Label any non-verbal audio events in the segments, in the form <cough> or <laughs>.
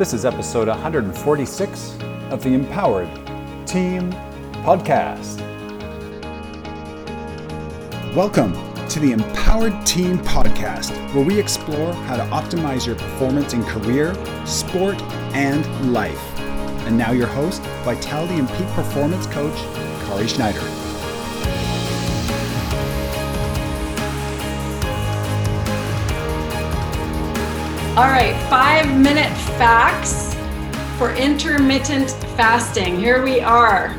This is episode 146 of the Empowered Team Podcast. Welcome to the Empowered Team Podcast, where we explore how to optimize your performance in career, sport, and life. And now, your host, Vitality and Peak Performance Coach, Kari Schneider. All right, five minute facts for intermittent fasting. Here we are.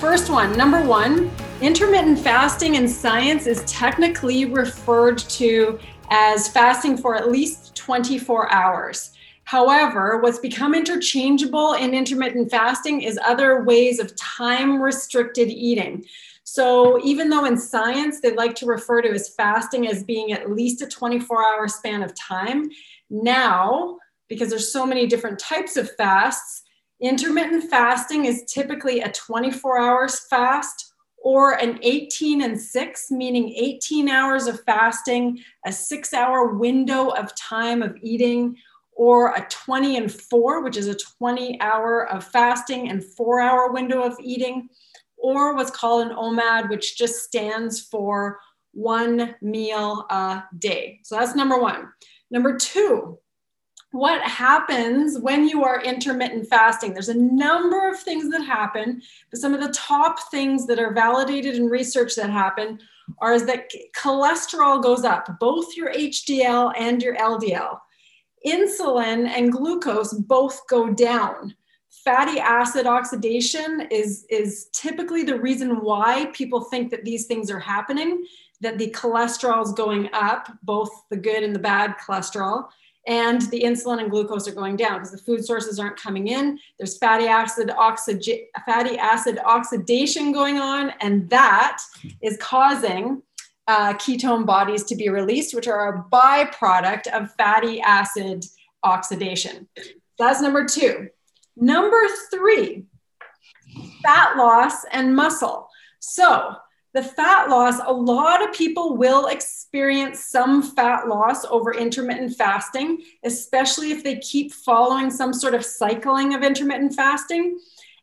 First one, number one, intermittent fasting in science is technically referred to as fasting for at least 24 hours. However, what's become interchangeable in intermittent fasting is other ways of time restricted eating. So, even though in science they like to refer to as fasting as being at least a 24 hour span of time, now, because there's so many different types of fasts, intermittent fasting is typically a 24 hours fast or an 18 and 6, meaning 18 hours of fasting, a six hour window of time of eating, or a 20 and 4, which is a 20 hour of fasting and four hour window of eating, or what's called an OMAD, which just stands for one meal a day. So that's number one. Number two, what happens when you are intermittent fasting? There's a number of things that happen, but some of the top things that are validated in research that happen are is that cholesterol goes up, both your HDL and your LDL. Insulin and glucose both go down. Fatty acid oxidation is, is typically the reason why people think that these things are happening that the cholesterol is going up, both the good and the bad cholesterol, and the insulin and glucose are going down because the food sources aren't coming in. There's fatty acid fatty acid oxidation going on, and that is causing uh, ketone bodies to be released, which are a byproduct of fatty acid oxidation. That's number two. Number three, fat loss and muscle. So the fat loss, a lot of people will experience some fat loss over intermittent fasting, especially if they keep following some sort of cycling of intermittent fasting.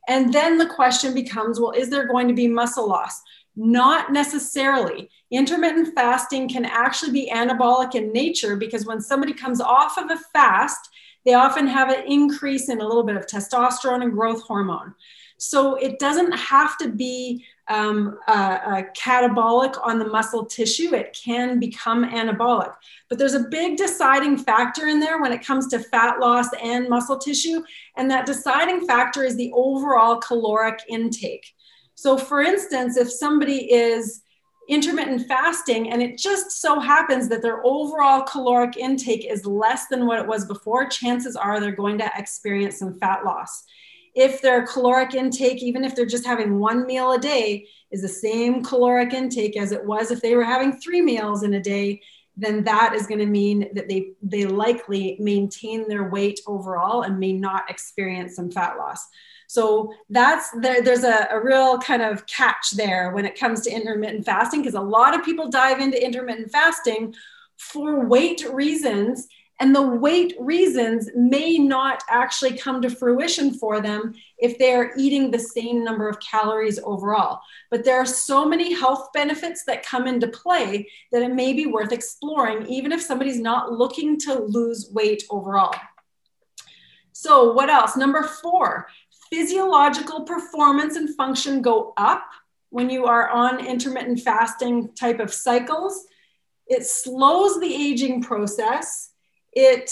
And then the question becomes well, is there going to be muscle loss? Not necessarily. Intermittent fasting can actually be anabolic in nature because when somebody comes off of a fast, they often have an increase in a little bit of testosterone and growth hormone. So it doesn't have to be um, catabolic on the muscle tissue. It can become anabolic. But there's a big deciding factor in there when it comes to fat loss and muscle tissue. And that deciding factor is the overall caloric intake. So, for instance, if somebody is intermittent fasting and it just so happens that their overall caloric intake is less than what it was before, chances are they're going to experience some fat loss if their caloric intake, even if they're just having one meal a day, is the same caloric intake as it was if they were having three meals in a day, then that is going to mean that they they likely maintain their weight overall and may not experience some fat loss. So that's there, there's a, a real kind of catch there when it comes to intermittent fasting because a lot of people dive into intermittent fasting for weight reasons and the weight reasons may not actually come to fruition for them if they're eating the same number of calories overall. But there are so many health benefits that come into play that it may be worth exploring, even if somebody's not looking to lose weight overall. So, what else? Number four, physiological performance and function go up when you are on intermittent fasting type of cycles. It slows the aging process it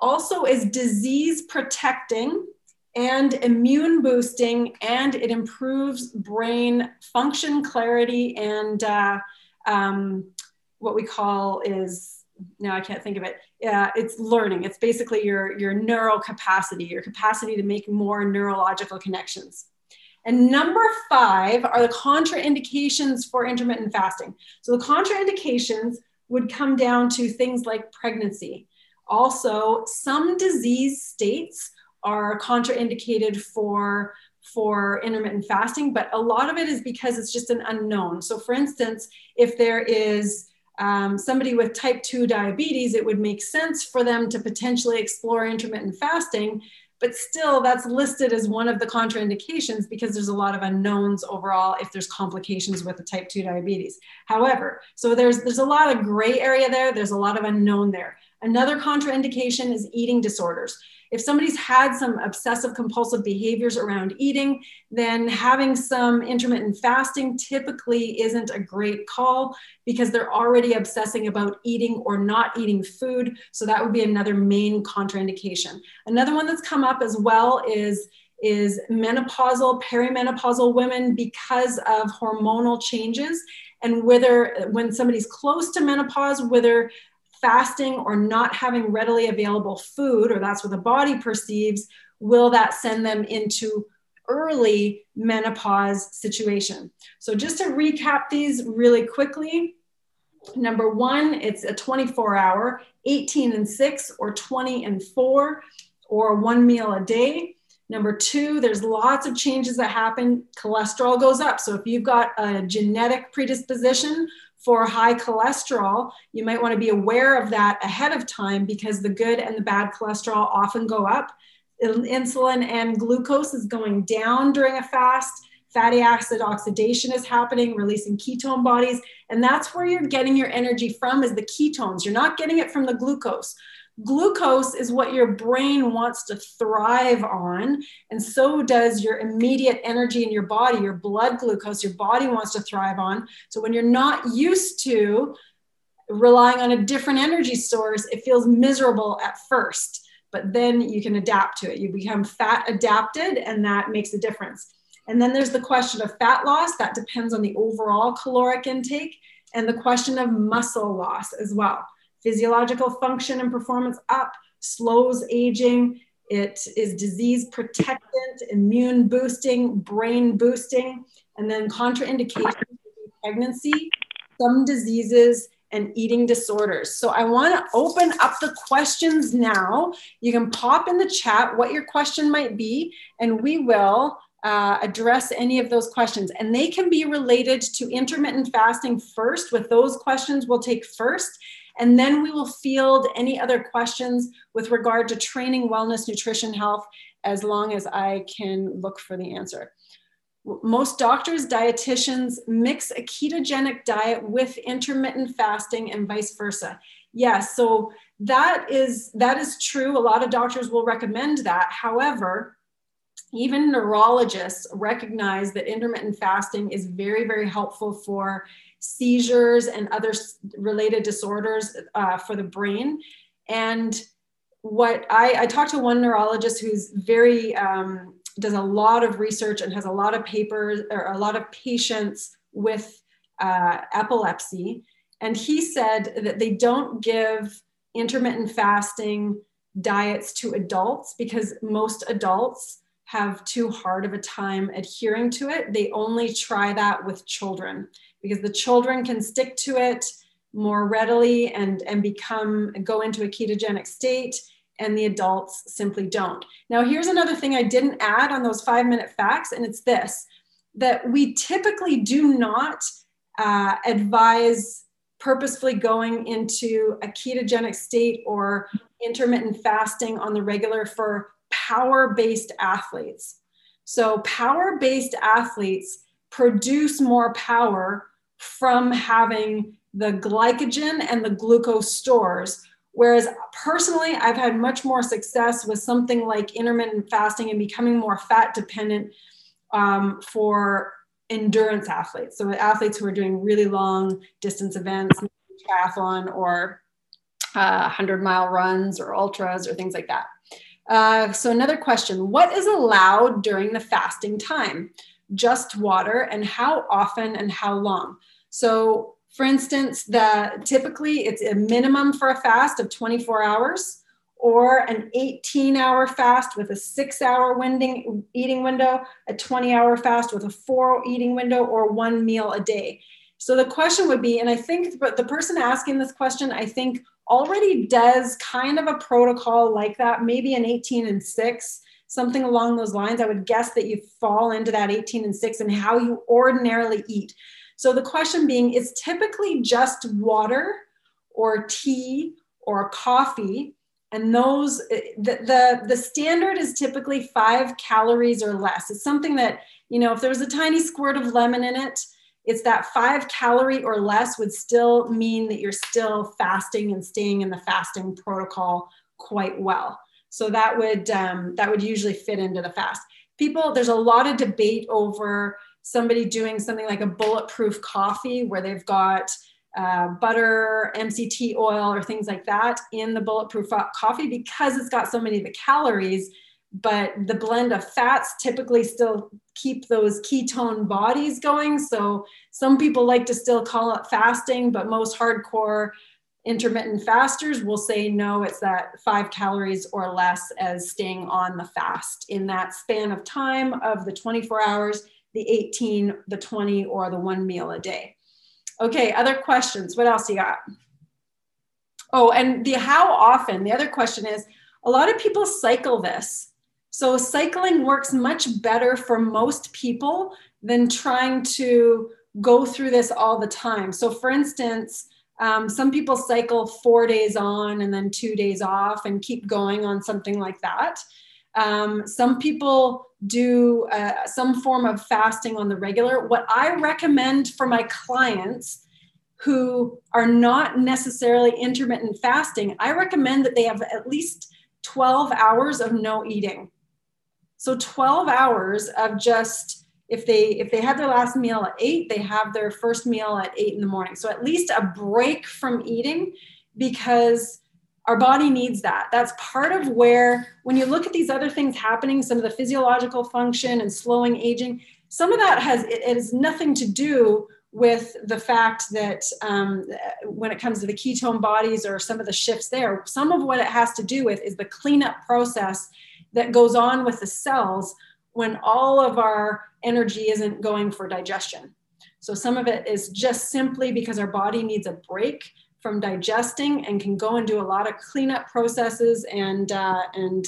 also is disease protecting and immune boosting, and it improves brain function, clarity, and uh, um, what we call is now I can't think of it. Uh, it's learning. It's basically your your neural capacity, your capacity to make more neurological connections. And number five are the contraindications for intermittent fasting. So the contraindications would come down to things like pregnancy, also, some disease states are contraindicated for for intermittent fasting, but a lot of it is because it's just an unknown. So, for instance, if there is um, somebody with type 2 diabetes, it would make sense for them to potentially explore intermittent fasting. but still that's listed as one of the contraindications because there's a lot of unknowns overall if there's complications with the type 2 diabetes. However, so there's there's a lot of gray area there, there's a lot of unknown there. Another contraindication is eating disorders if somebody's had some obsessive compulsive behaviors around eating, then having some intermittent fasting typically isn't a great call because they're already obsessing about eating or not eating food. So that would be another main contraindication. Another one that's come up as well is is menopausal perimenopausal women because of hormonal changes and whether when somebody's close to menopause whether fasting or not having readily available food, or that's what the body perceives, will that send them into early menopause situation? So, just to recap these really quickly number one, it's a 24 hour, 18 and 6, or 20 and 4, or one meal a day. Number two, there's lots of changes that happen. Cholesterol goes up. So if you've got a genetic predisposition for high cholesterol, you might want to be aware of that ahead of time because the good and the bad cholesterol often go up. Insulin and glucose is going down during a fast. Fatty acid oxidation is happening, releasing ketone bodies. And that's where you're getting your energy from is the ketones. You're not getting it from the glucose. Glucose is what your brain wants to thrive on, and so does your immediate energy in your body, your blood glucose, your body wants to thrive on. So when you're not used to relying on a different energy source, it feels miserable at first, but then you can adapt to it. You become fat adapted, and that makes a difference. And then there's the question of fat loss, that depends on the overall caloric intake, and the question of muscle loss as well physiological function and performance up, slows aging. It is disease protectant, immune boosting, brain boosting, and then contraindications pregnancy, some diseases, and eating disorders. So I want to open up the questions now. You can pop in the chat what your question might be, and we will uh, address any of those questions. And they can be related to intermittent fasting first, with those questions we'll take first. And then we will field any other questions with regard to training, wellness, nutrition, health, as long as I can look for the answer. Most doctors, dietitians mix a ketogenic diet with intermittent fasting and vice versa. Yes, so that is that is true. A lot of doctors will recommend that. However, even neurologists recognize that intermittent fasting is very, very helpful for seizures and other related disorders uh, for the brain. And what I, I talked to one neurologist who's very, um, does a lot of research and has a lot of papers or a lot of patients with uh, epilepsy. And he said that they don't give intermittent fasting diets to adults because most adults have too hard of a time adhering to it. They only try that with children because the children can stick to it more readily and, and become go into a ketogenic state and the adults simply don't. Now, here's another thing I didn't add on those five minute facts, and it's this that we typically do not uh, advise purposefully going into a ketogenic state or intermittent fasting on the regular for power based athletes. So, power based athletes produce more power from having the glycogen and the glucose stores. Whereas personally, I've had much more success with something like intermittent fasting and becoming more fat dependent um, for endurance athletes. So, athletes who are doing really long distance events, triathlon, or uh, 100 mile runs, or ultras, or things like that. Uh, so, another question What is allowed during the fasting time? Just water, and how often and how long? So, for instance, the typically it's a minimum for a fast of 24 hours or an 18 hour fast with a six hour winding, eating window, a 20 hour fast with a four eating window, or one meal a day. So the question would be, and I think the person asking this question, I think already does kind of a protocol like that, maybe an 18 and 6, something along those lines. I would guess that you fall into that 18 and 6 and how you ordinarily eat. So the question being is typically just water or tea or coffee and those the, the the standard is typically five calories or less it's something that you know if there was a tiny squirt of lemon in it it's that five calorie or less would still mean that you're still fasting and staying in the fasting protocol quite well so that would um, that would usually fit into the fast people there's a lot of debate over somebody doing something like a bulletproof coffee where they've got uh, butter, MCT oil, or things like that in the bulletproof coffee because it's got so many of the calories. But the blend of fats typically still keep those ketone bodies going. So some people like to still call it fasting, but most hardcore intermittent fasters will say no, it's that five calories or less as staying on the fast in that span of time of the 24 hours, the 18, the 20, or the one meal a day. Okay, other questions. What else you got? Oh, and the how often. The other question is a lot of people cycle this. So cycling works much better for most people than trying to go through this all the time. So, for instance, um, some people cycle four days on and then two days off and keep going on something like that. Um, some people do uh, some form of fasting on the regular. What I recommend for my clients who are not necessarily intermittent fasting, I recommend that they have at least 12 hours of no eating. So 12 hours of just if they if they had their last meal at 8, they have their first meal at 8 in the morning. So at least a break from eating because our body needs that. That's part of where, when you look at these other things happening, some of the physiological function and slowing aging, some of that has it, it has nothing to do with the fact that um, when it comes to the ketone bodies or some of the shifts there, some of what it has to do with is the cleanup process that goes on with the cells when all of our energy isn't going for digestion. So some of it is just simply because our body needs a break from digesting and can go and do a lot of cleanup processes and uh, and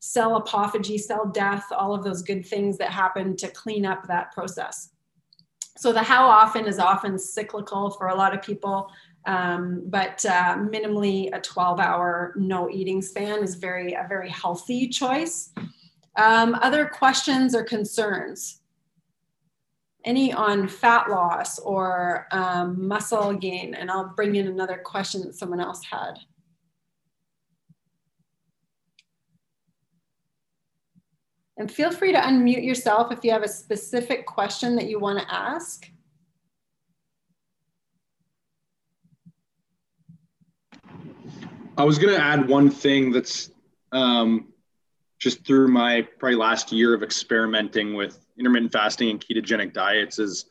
cell autophagy, cell death, all of those good things that happen to clean up that process. So the how often is often cyclical for a lot of people, um, but uh, minimally a 12 hour no eating span is very a very healthy choice. Um, other questions or concerns? any on fat loss or um, muscle gain? And I'll bring in another question that someone else had. And feel free to unmute yourself if you have a specific question that you want to ask. I was going to add one thing that's um, just through my probably last year of experimenting with intermittent fasting and ketogenic diets is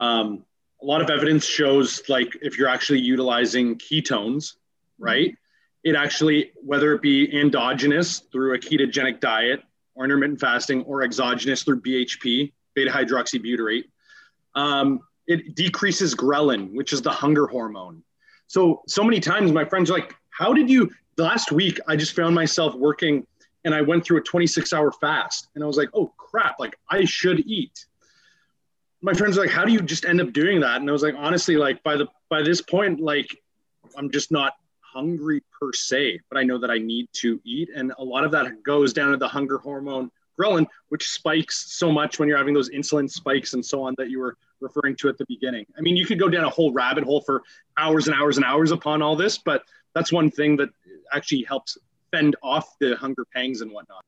um, a lot of evidence shows like if you're actually utilizing ketones, right? It actually, whether it be endogenous through a ketogenic diet or intermittent fasting or exogenous through BHB, beta hydroxybutyrate, um, it decreases ghrelin, which is the hunger hormone. So, so many times my friends are like, How did you? Last week, I just found myself working and I went through a 26 hour fast and I was like, oh crap, like I should eat. My friends are like, how do you just end up doing that? And I was like, honestly, like by the by this point, like I'm just not hungry per se, but I know that I need to eat. And a lot of that goes down to the hunger hormone ghrelin, which spikes so much when you're having those insulin spikes and so on that you were referring to at the beginning. I mean, you could go down a whole rabbit hole for hours and hours and hours upon all this, but that's one thing that actually helps fend off the hunger pangs and whatnot.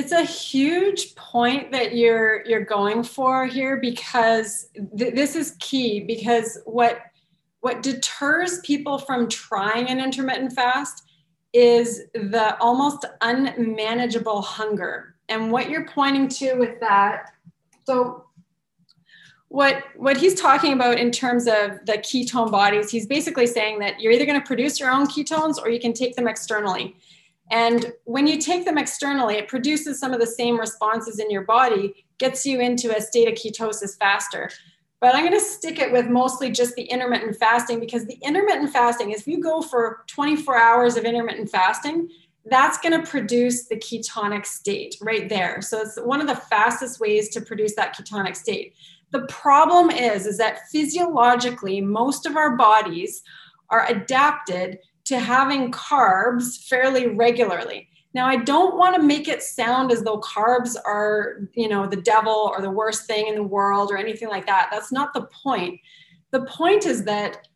It's a huge point that you're you're going for here because th- this is key because what what deters people from trying an intermittent fast is the almost unmanageable hunger. And what you're pointing to with that, so what what he's talking about in terms of the ketone bodies, he's basically saying that you're either going to produce your own ketones or you can take them externally. And when you take them externally, it produces some of the same responses in your body, gets you into a state of ketosis faster. But I'm going to stick it with mostly just the intermittent fasting because the intermittent fasting, if you go for 24 hours of intermittent fasting, that's going to produce the ketonic state right there. So it's one of the fastest ways to produce that ketonic state. The problem is is that physiologically most of our bodies are adapted to having carbs fairly regularly. Now, I don't want to make it sound as though carbs are, you know, the devil or the worst thing in the world or anything like that. That's not the point. The point is that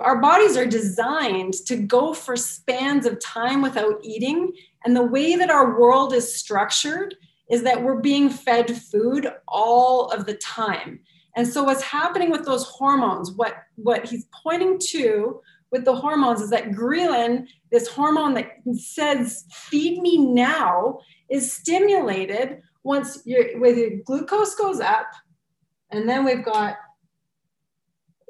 our bodies are designed to go for spans of time without eating. And the way that our world is structured is that we're being fed food all of the time. And so what's happening with those hormones, what, what he's pointing to with the hormones is that ghrelin, this hormone that says, feed me now, is stimulated once your your glucose goes up. And then we've got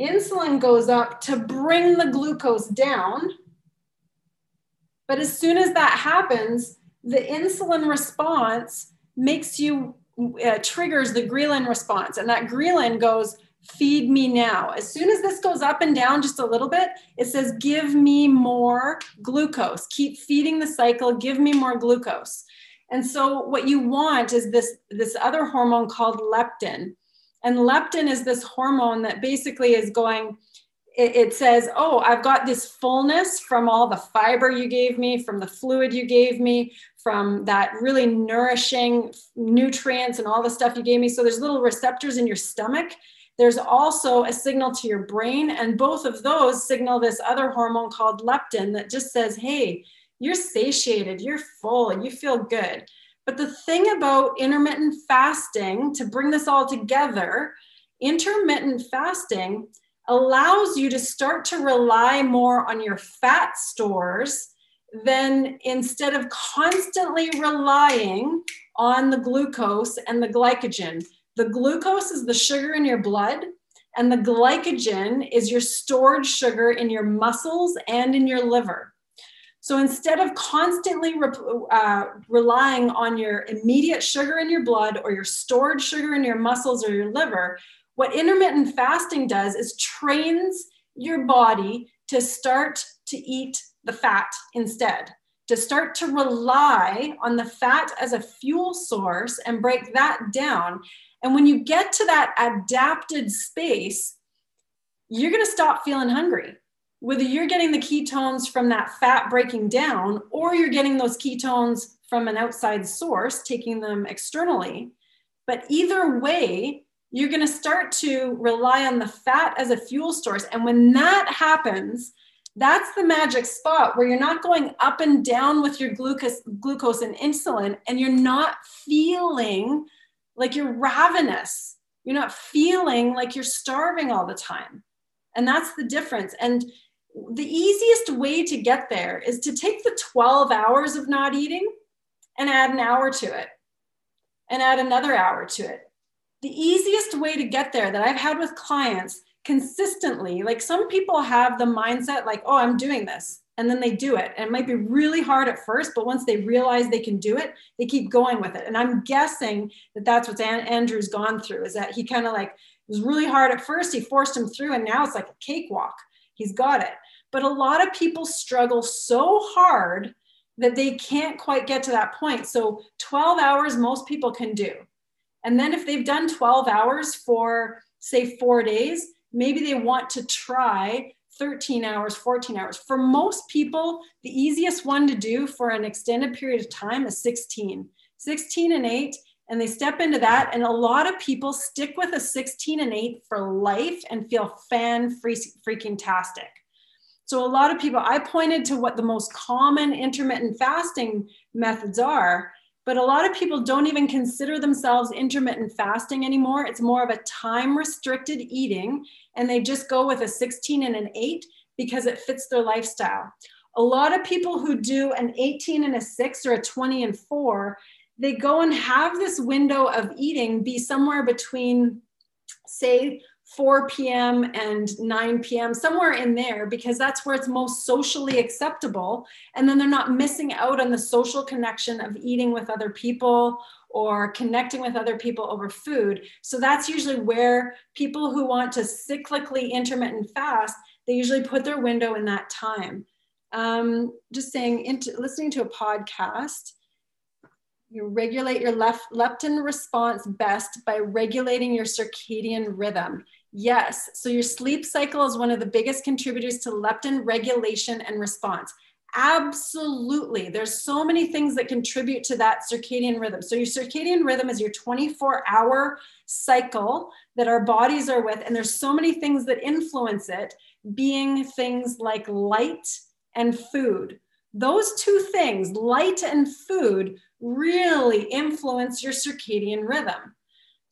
insulin goes up to bring the glucose down. But as soon as that happens, the insulin response makes you uh, triggers the ghrelin response. And that ghrelin goes feed me now. As soon as this goes up and down just a little bit it says give me more glucose. Keep feeding the cycle. Give me more glucose. And so what you want is this this other hormone called leptin. And leptin is this hormone that basically is going it, it, says, Oh, I've got this fullness from all the fiber you gave me, from the fluid you gave me, from that really nourishing nutrients and all the stuff you gave me. So there's little receptors in your stomach. There's also a signal to your brain, and both of those signal this other hormone called leptin that just says, Hey, you're satiated, you're full, and you feel good. But the thing about intermittent fasting, to bring this all together, intermittent fasting allows you to start to rely more on your fat stores than instead of constantly relying on the glucose and the glycogen. The glucose is the sugar in your blood, and the glycogen is your stored sugar in your muscles and in your liver. So instead of constantly uh, relying on your immediate sugar in your blood or your stored sugar in your muscles or your liver, what intermittent fasting does is trains your body to start to eat the fat instead, to start to rely on the fat as a fuel source and break that down. And when you get to that adapted space, you're going to stop feeling hungry. Whether you're getting the ketones from that fat breaking down or you're getting those ketones from an outside source, taking them externally. But either way, you're going to start to rely on the fat as a fuel source. And when that happens, that's the magic spot where you're not going up and down with your glucose, glucose and insulin, and you're not feeling like you're ravenous. You're not feeling like you're starving all the time. And that's the difference. And the easiest way to get there is to take the 12 hours of not eating and add an hour to it and add another hour to it the easiest way to get there that I've had with clients consistently, like some people have the mindset like, oh, I'm doing this. And then they do it. And it might be really hard at first, but once they realize they can do it, they keep going with it. And I'm guessing that that's what Andrew's gone through is that he kind of like, it was really hard at first. He forced him through, and now it's like a cakewalk. He's got it. But a lot of people struggle so hard that they can't quite get to that point. So 12 hours, most people can do. And then if they've done 12 hours for, say, four days, maybe they want to try 13 hours, 14 hours. For most people, the easiest one to do for an extended period of time is 16, 16 and 8. And they step into that. And a lot of people stick with a 16 and 8 for life and feel fan freaking tastic. So, a lot of people, I pointed to what the most common intermittent fasting methods are. But a lot of people don't even consider themselves intermittent fasting anymore. It's more of a time restricted eating, and they just go with a 16 and an 8 because it fits their lifestyle. A lot of people who do an 18 and a 6 or a 20 and 4, they go and have this window of eating be somewhere between, say, 4 p.m. and 9 p.m., somewhere in there, because that's where it's most socially acceptable. And then they're not missing out on the social connection of eating with other people or connecting with other people over food. So that's usually where people who want to cyclically intermittent fast, they usually put their window in that time. Um, just saying, into, listening to a podcast You regulate your left leptin response best by regulating your circadian rhythm. Yes, so your sleep cycle is one of the biggest contributors to leptin regulation and response. Absolutely. There's so many things that contribute to that circadian rhythm. So, your circadian rhythm is your 24 hour cycle that our bodies are with. And there's so many things that influence it, being things like light and food. Those two things, light and food, really influence your circadian rhythm.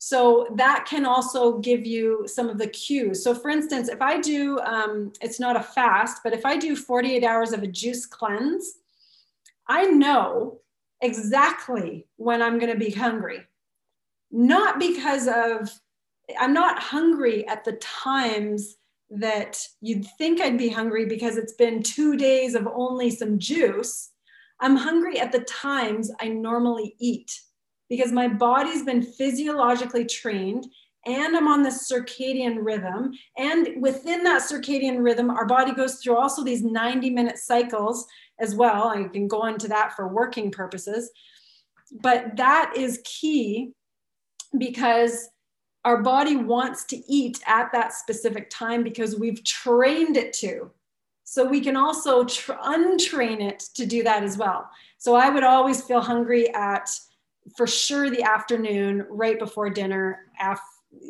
So that can also give you some of the cues. So, for instance, if I do, um, it's not a fast, but if I do 48 hours of a juice cleanse, I know exactly when I'm going to be hungry. Not because of, I'm not hungry at the times that you'd think I'd be hungry because it's been two days of only some juice. I'm hungry at the times I normally eat because my body's been physiologically trained and I'm on this circadian rhythm. And within that circadian rhythm, our body goes through also these 90 minute cycles as well. I can go into that for working purposes. But that is key because our body wants to eat at that specific time because we've trained it to. So we can also tr- untrain it to do that as well. So I would always feel hungry at for sure the afternoon right before dinner, af-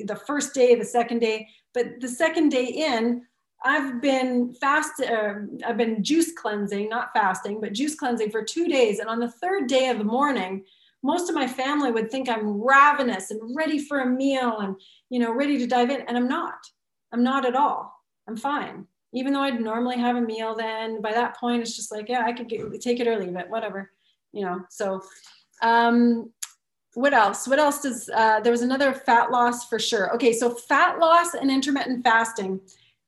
the first day, the second day. But the second day in, I've been fast, uh, I've been juice cleansing, not fasting, but juice cleansing for two days. And on the third day of the morning, most of my family would think I'm ravenous and ready for a meal and, you know, ready to dive in. And I'm not. I'm not at all. I'm fine even though I'd normally have a meal then by that point it's just like yeah I could get, take it or leave it whatever you know so um what else? What else does uh, there was another fat loss for sure. Okay so fat loss and intermittent fasting.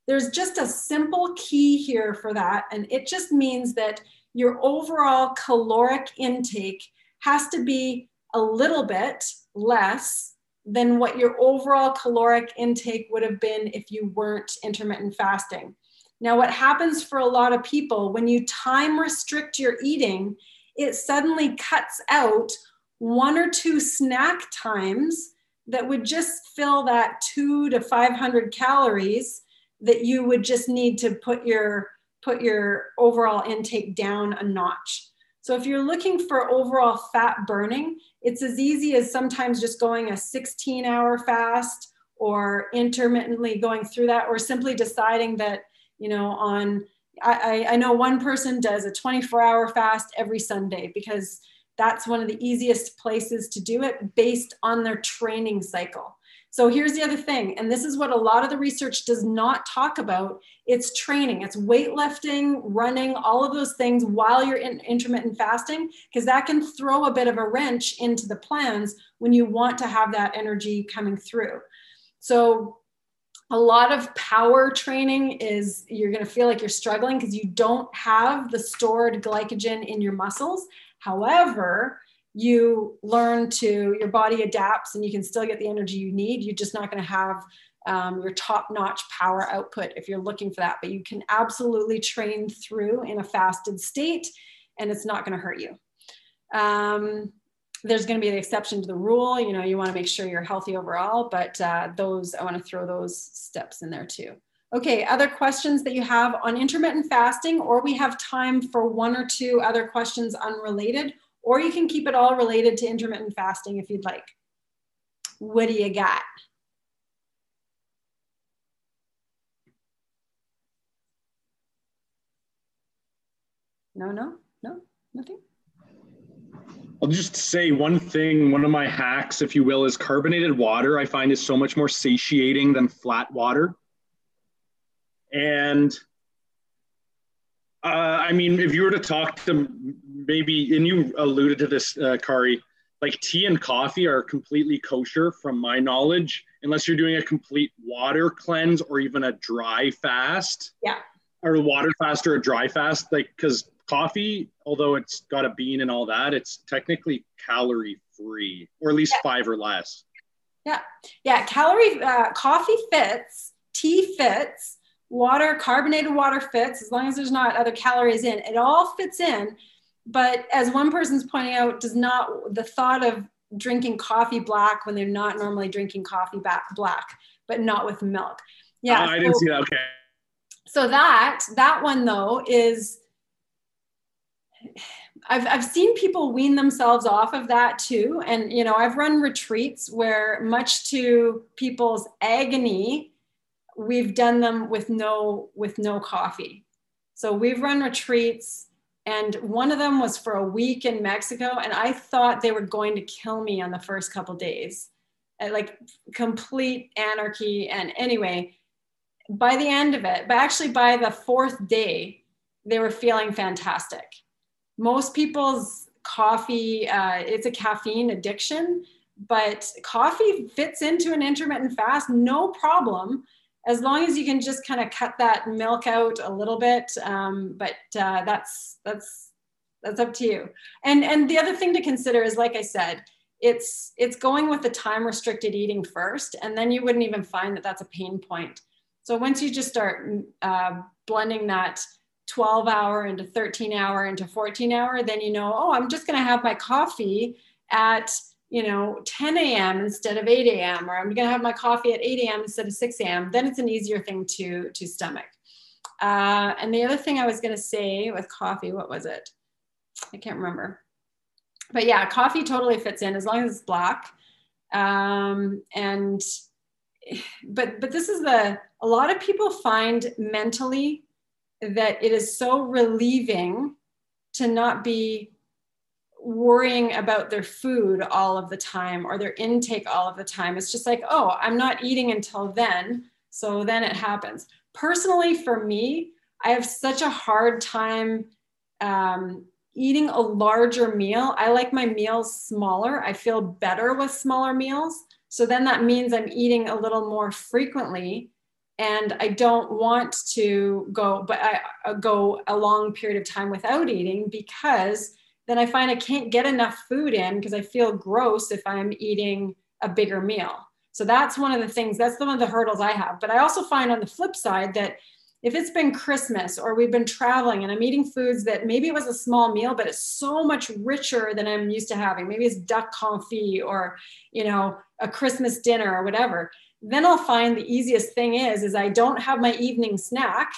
There's just a simple key here for that and it just means that your overall caloric intake has to be a little bit less than what your overall caloric intake would have been if you weren't intermittent fasting. Now, what happens for a lot of people when you time restrict your eating, it suddenly cuts out one or two snack times that would just fill that two to 500 calories that you would just need to put your put your overall intake down a notch. So if you're looking for overall fat burning, it's as easy as sometimes just going a 16 hour fast or intermittently going through that or simply deciding that you know, on, I, I know one person does a 24 hour fast every Sunday because that's one of the easiest places to do it based on their training cycle. So here's the other thing, and this is what a lot of the research does not talk about. It's training, it's weightlifting, running, all of those things while you're in intermittent fasting, because that can throw a bit of a wrench into the plans when you want to have that energy coming through. So a lot of power training is you're going to feel like you're struggling because you don't have the stored glycogen in your muscles. However, you learn to, your body adapts and you can still get the energy you need. You're just not going to have um, your top notch power output if you're looking for that. But you can absolutely train through in a fasted state and it's not going to hurt you. Um, there's going to be an exception to the rule. You know, you want to make sure you're healthy overall, but uh, those, I want to throw those steps in there too. Okay, other questions that you have on intermittent fasting, or we have time for one or two other questions unrelated, or you can keep it all related to intermittent fasting if you'd like. What do you got? No, no, no, nothing. I'll just say one thing. One of my hacks, if you will, is carbonated water. I find is so much more satiating than flat water. And uh, I mean, if you were to talk to maybe, and you alluded to this, uh, Kari, like tea and coffee are completely kosher from my knowledge, unless you're doing a complete water cleanse or even a dry fast. Yeah. Or a water fast or a dry fast, like because coffee, although it's got a bean and all that, it's technically calorie free, or at least yeah. five or less. Yeah, yeah. Calorie uh, coffee fits, tea fits, water, carbonated water fits, as long as there's not other calories in. It all fits in. but as one person's pointing out, does not the thought of drinking coffee black when they're not normally drinking coffee back black, but not with milk. Yeah, oh, I didn't so, see that. Okay. So that that one though is I've, I've seen people wean themselves off of that too. And, you know, I've run retreats where, much to people's agony, we've done them with no with no coffee. So we've run retreats and one of them was for a week in mexico. And i thought they were going to kill me on the first couple days. Uh, like complete anarchy. And anyway by the end of it but actually by the fourth day they were feeling fantastic most people's coffee uh, it's a caffeine addiction but coffee fits into an intermittent fast no problem as long as you can just kind of cut that milk out a little bit um, but uh, that's that's that's up to you. And and the other thing to consider is like i said it's it's going with the time restricted eating first and then you wouldn't even find that that's a pain point. So once you just start uh, blending that 12 hour into 13 hour into 14 hour then you know oh i'm just going to have my coffee at you know 10 a.m instead of 8 a.m or i'm going to have my coffee at 8 a.m instead of 6 a.m then it's an easier thing to to stomach. Uh, and the other thing i was going to say with coffee what was it? I can't remember. But yeah coffee totally fits in as long as it's black. Um, and <sighs> but but this is the a lot of people find mentally that it is so relieving to not be worrying about their food all of the time or their intake all of the time. It's just like, oh, I'm not eating until then. So then it happens. Personally, for me, I have such a hard time um, eating a larger meal. I like my meals smaller. I feel better with smaller meals. So then that means I'm eating a little more frequently and I don't want to go, but I uh, go a long period of time without eating because then I find I can't get enough food in because I feel gross if I'm eating a bigger meal. So that's one of the things, that's one of the hurdles I have. But I also find on the flip side that if it's been Christmas or we've been traveling and I'm eating foods that maybe it was a small meal, but it's so much richer than I'm used to having, maybe it's duck confit or, you know, a Christmas dinner or whatever, then I'll find the easiest thing is, is I don't have my evening snack.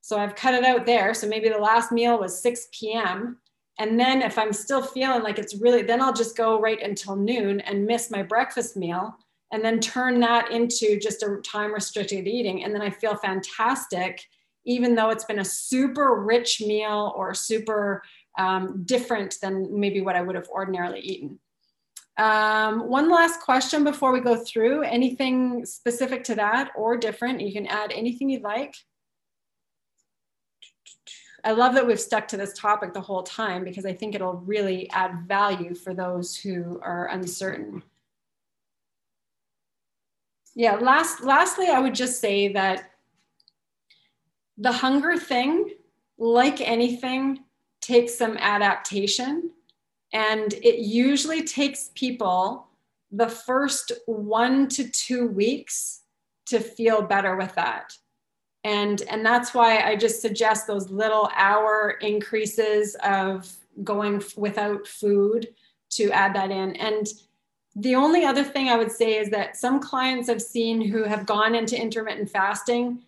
So I've cut it out there. So maybe the last meal was 6 p.m. And then if I'm still feeling like it's really, then I'll just go right until noon and miss my breakfast meal and then turn that into just a time restricted eating. And then I feel fantastic, even though it's been a super rich meal or super um, different than maybe what I would have ordinarily eaten. Um, one last question before we go through anything specific to that or different. You can add anything you'd like. I love that we've stuck to this topic the whole time because I think it'll really add value for those who are uncertain. Yeah, last lastly, I would just say that the hunger thing, like anything, takes some adaptation. And it usually takes people the first one to two weeks to feel better with that. And and that's why i just suggest those little hour increases of going without food to add that in. And the only other thing i would say is that some clients i've seen who have gone into intermittent fasting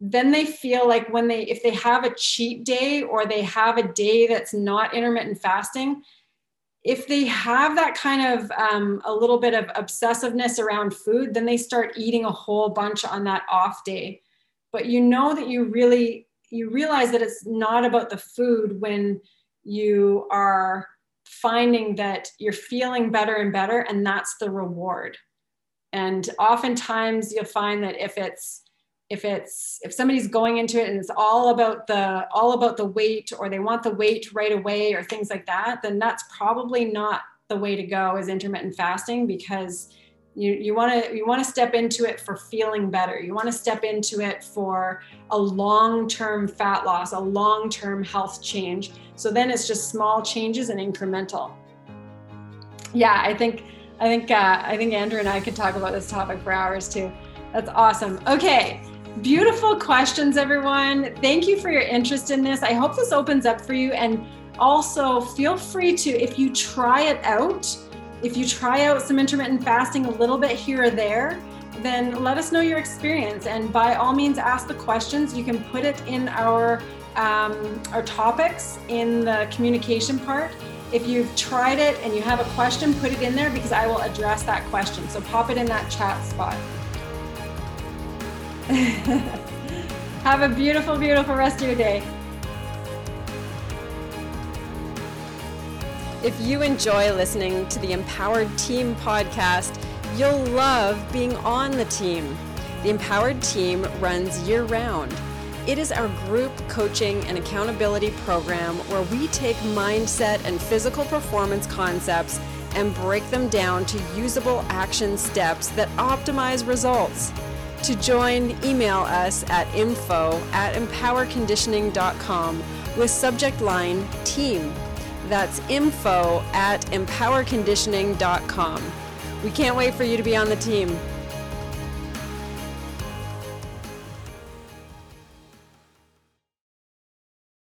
then they feel like when they if they have a cheat day or they have a day that's not intermittent fasting if they have that kind of um, a little bit of obsessiveness around food then they start eating a whole bunch on that off day. But you know that you really you realize that it's not about the food when you are finding that you're feeling better and better and that's the reward. And oftentimes you'll find that if it's if it's if somebody's going into it and it's all about the all about the weight or they want the weight right away or things like that then that's probably not the way to go is intermittent fasting because you, you want to you want to step into it for feeling better. You want to step into it for a long-term fat loss a long-term health change. So then it's just small changes and incremental. Yeah i think i think uh, i think andrew and i could talk about this topic for hours too. That's awesome. Okay beautiful questions everyone thank you for your interest in this i hope this opens up for you and Also, feel free to, if you try it out, if you try out some intermittent fasting a little bit here or there, then let us know your experience. And by all means, ask the questions. You can put it in our um, our topics in the communication part. If you've tried it and you have a question, put it in there because I will address that question. So pop it in that chat spot. <laughs> have a beautiful, beautiful rest of your day. If you enjoy listening to the Empowered Team podcast, you'll love being on the team. The Empowered Team runs year round. It is our group coaching and accountability program where we take mindset and physical performance concepts and break them down to usable action steps that optimize results. To join, email us at info at empowerconditioning.com with subject line team. That's info at empowerconditioning.com. We can't wait for you to be on the team.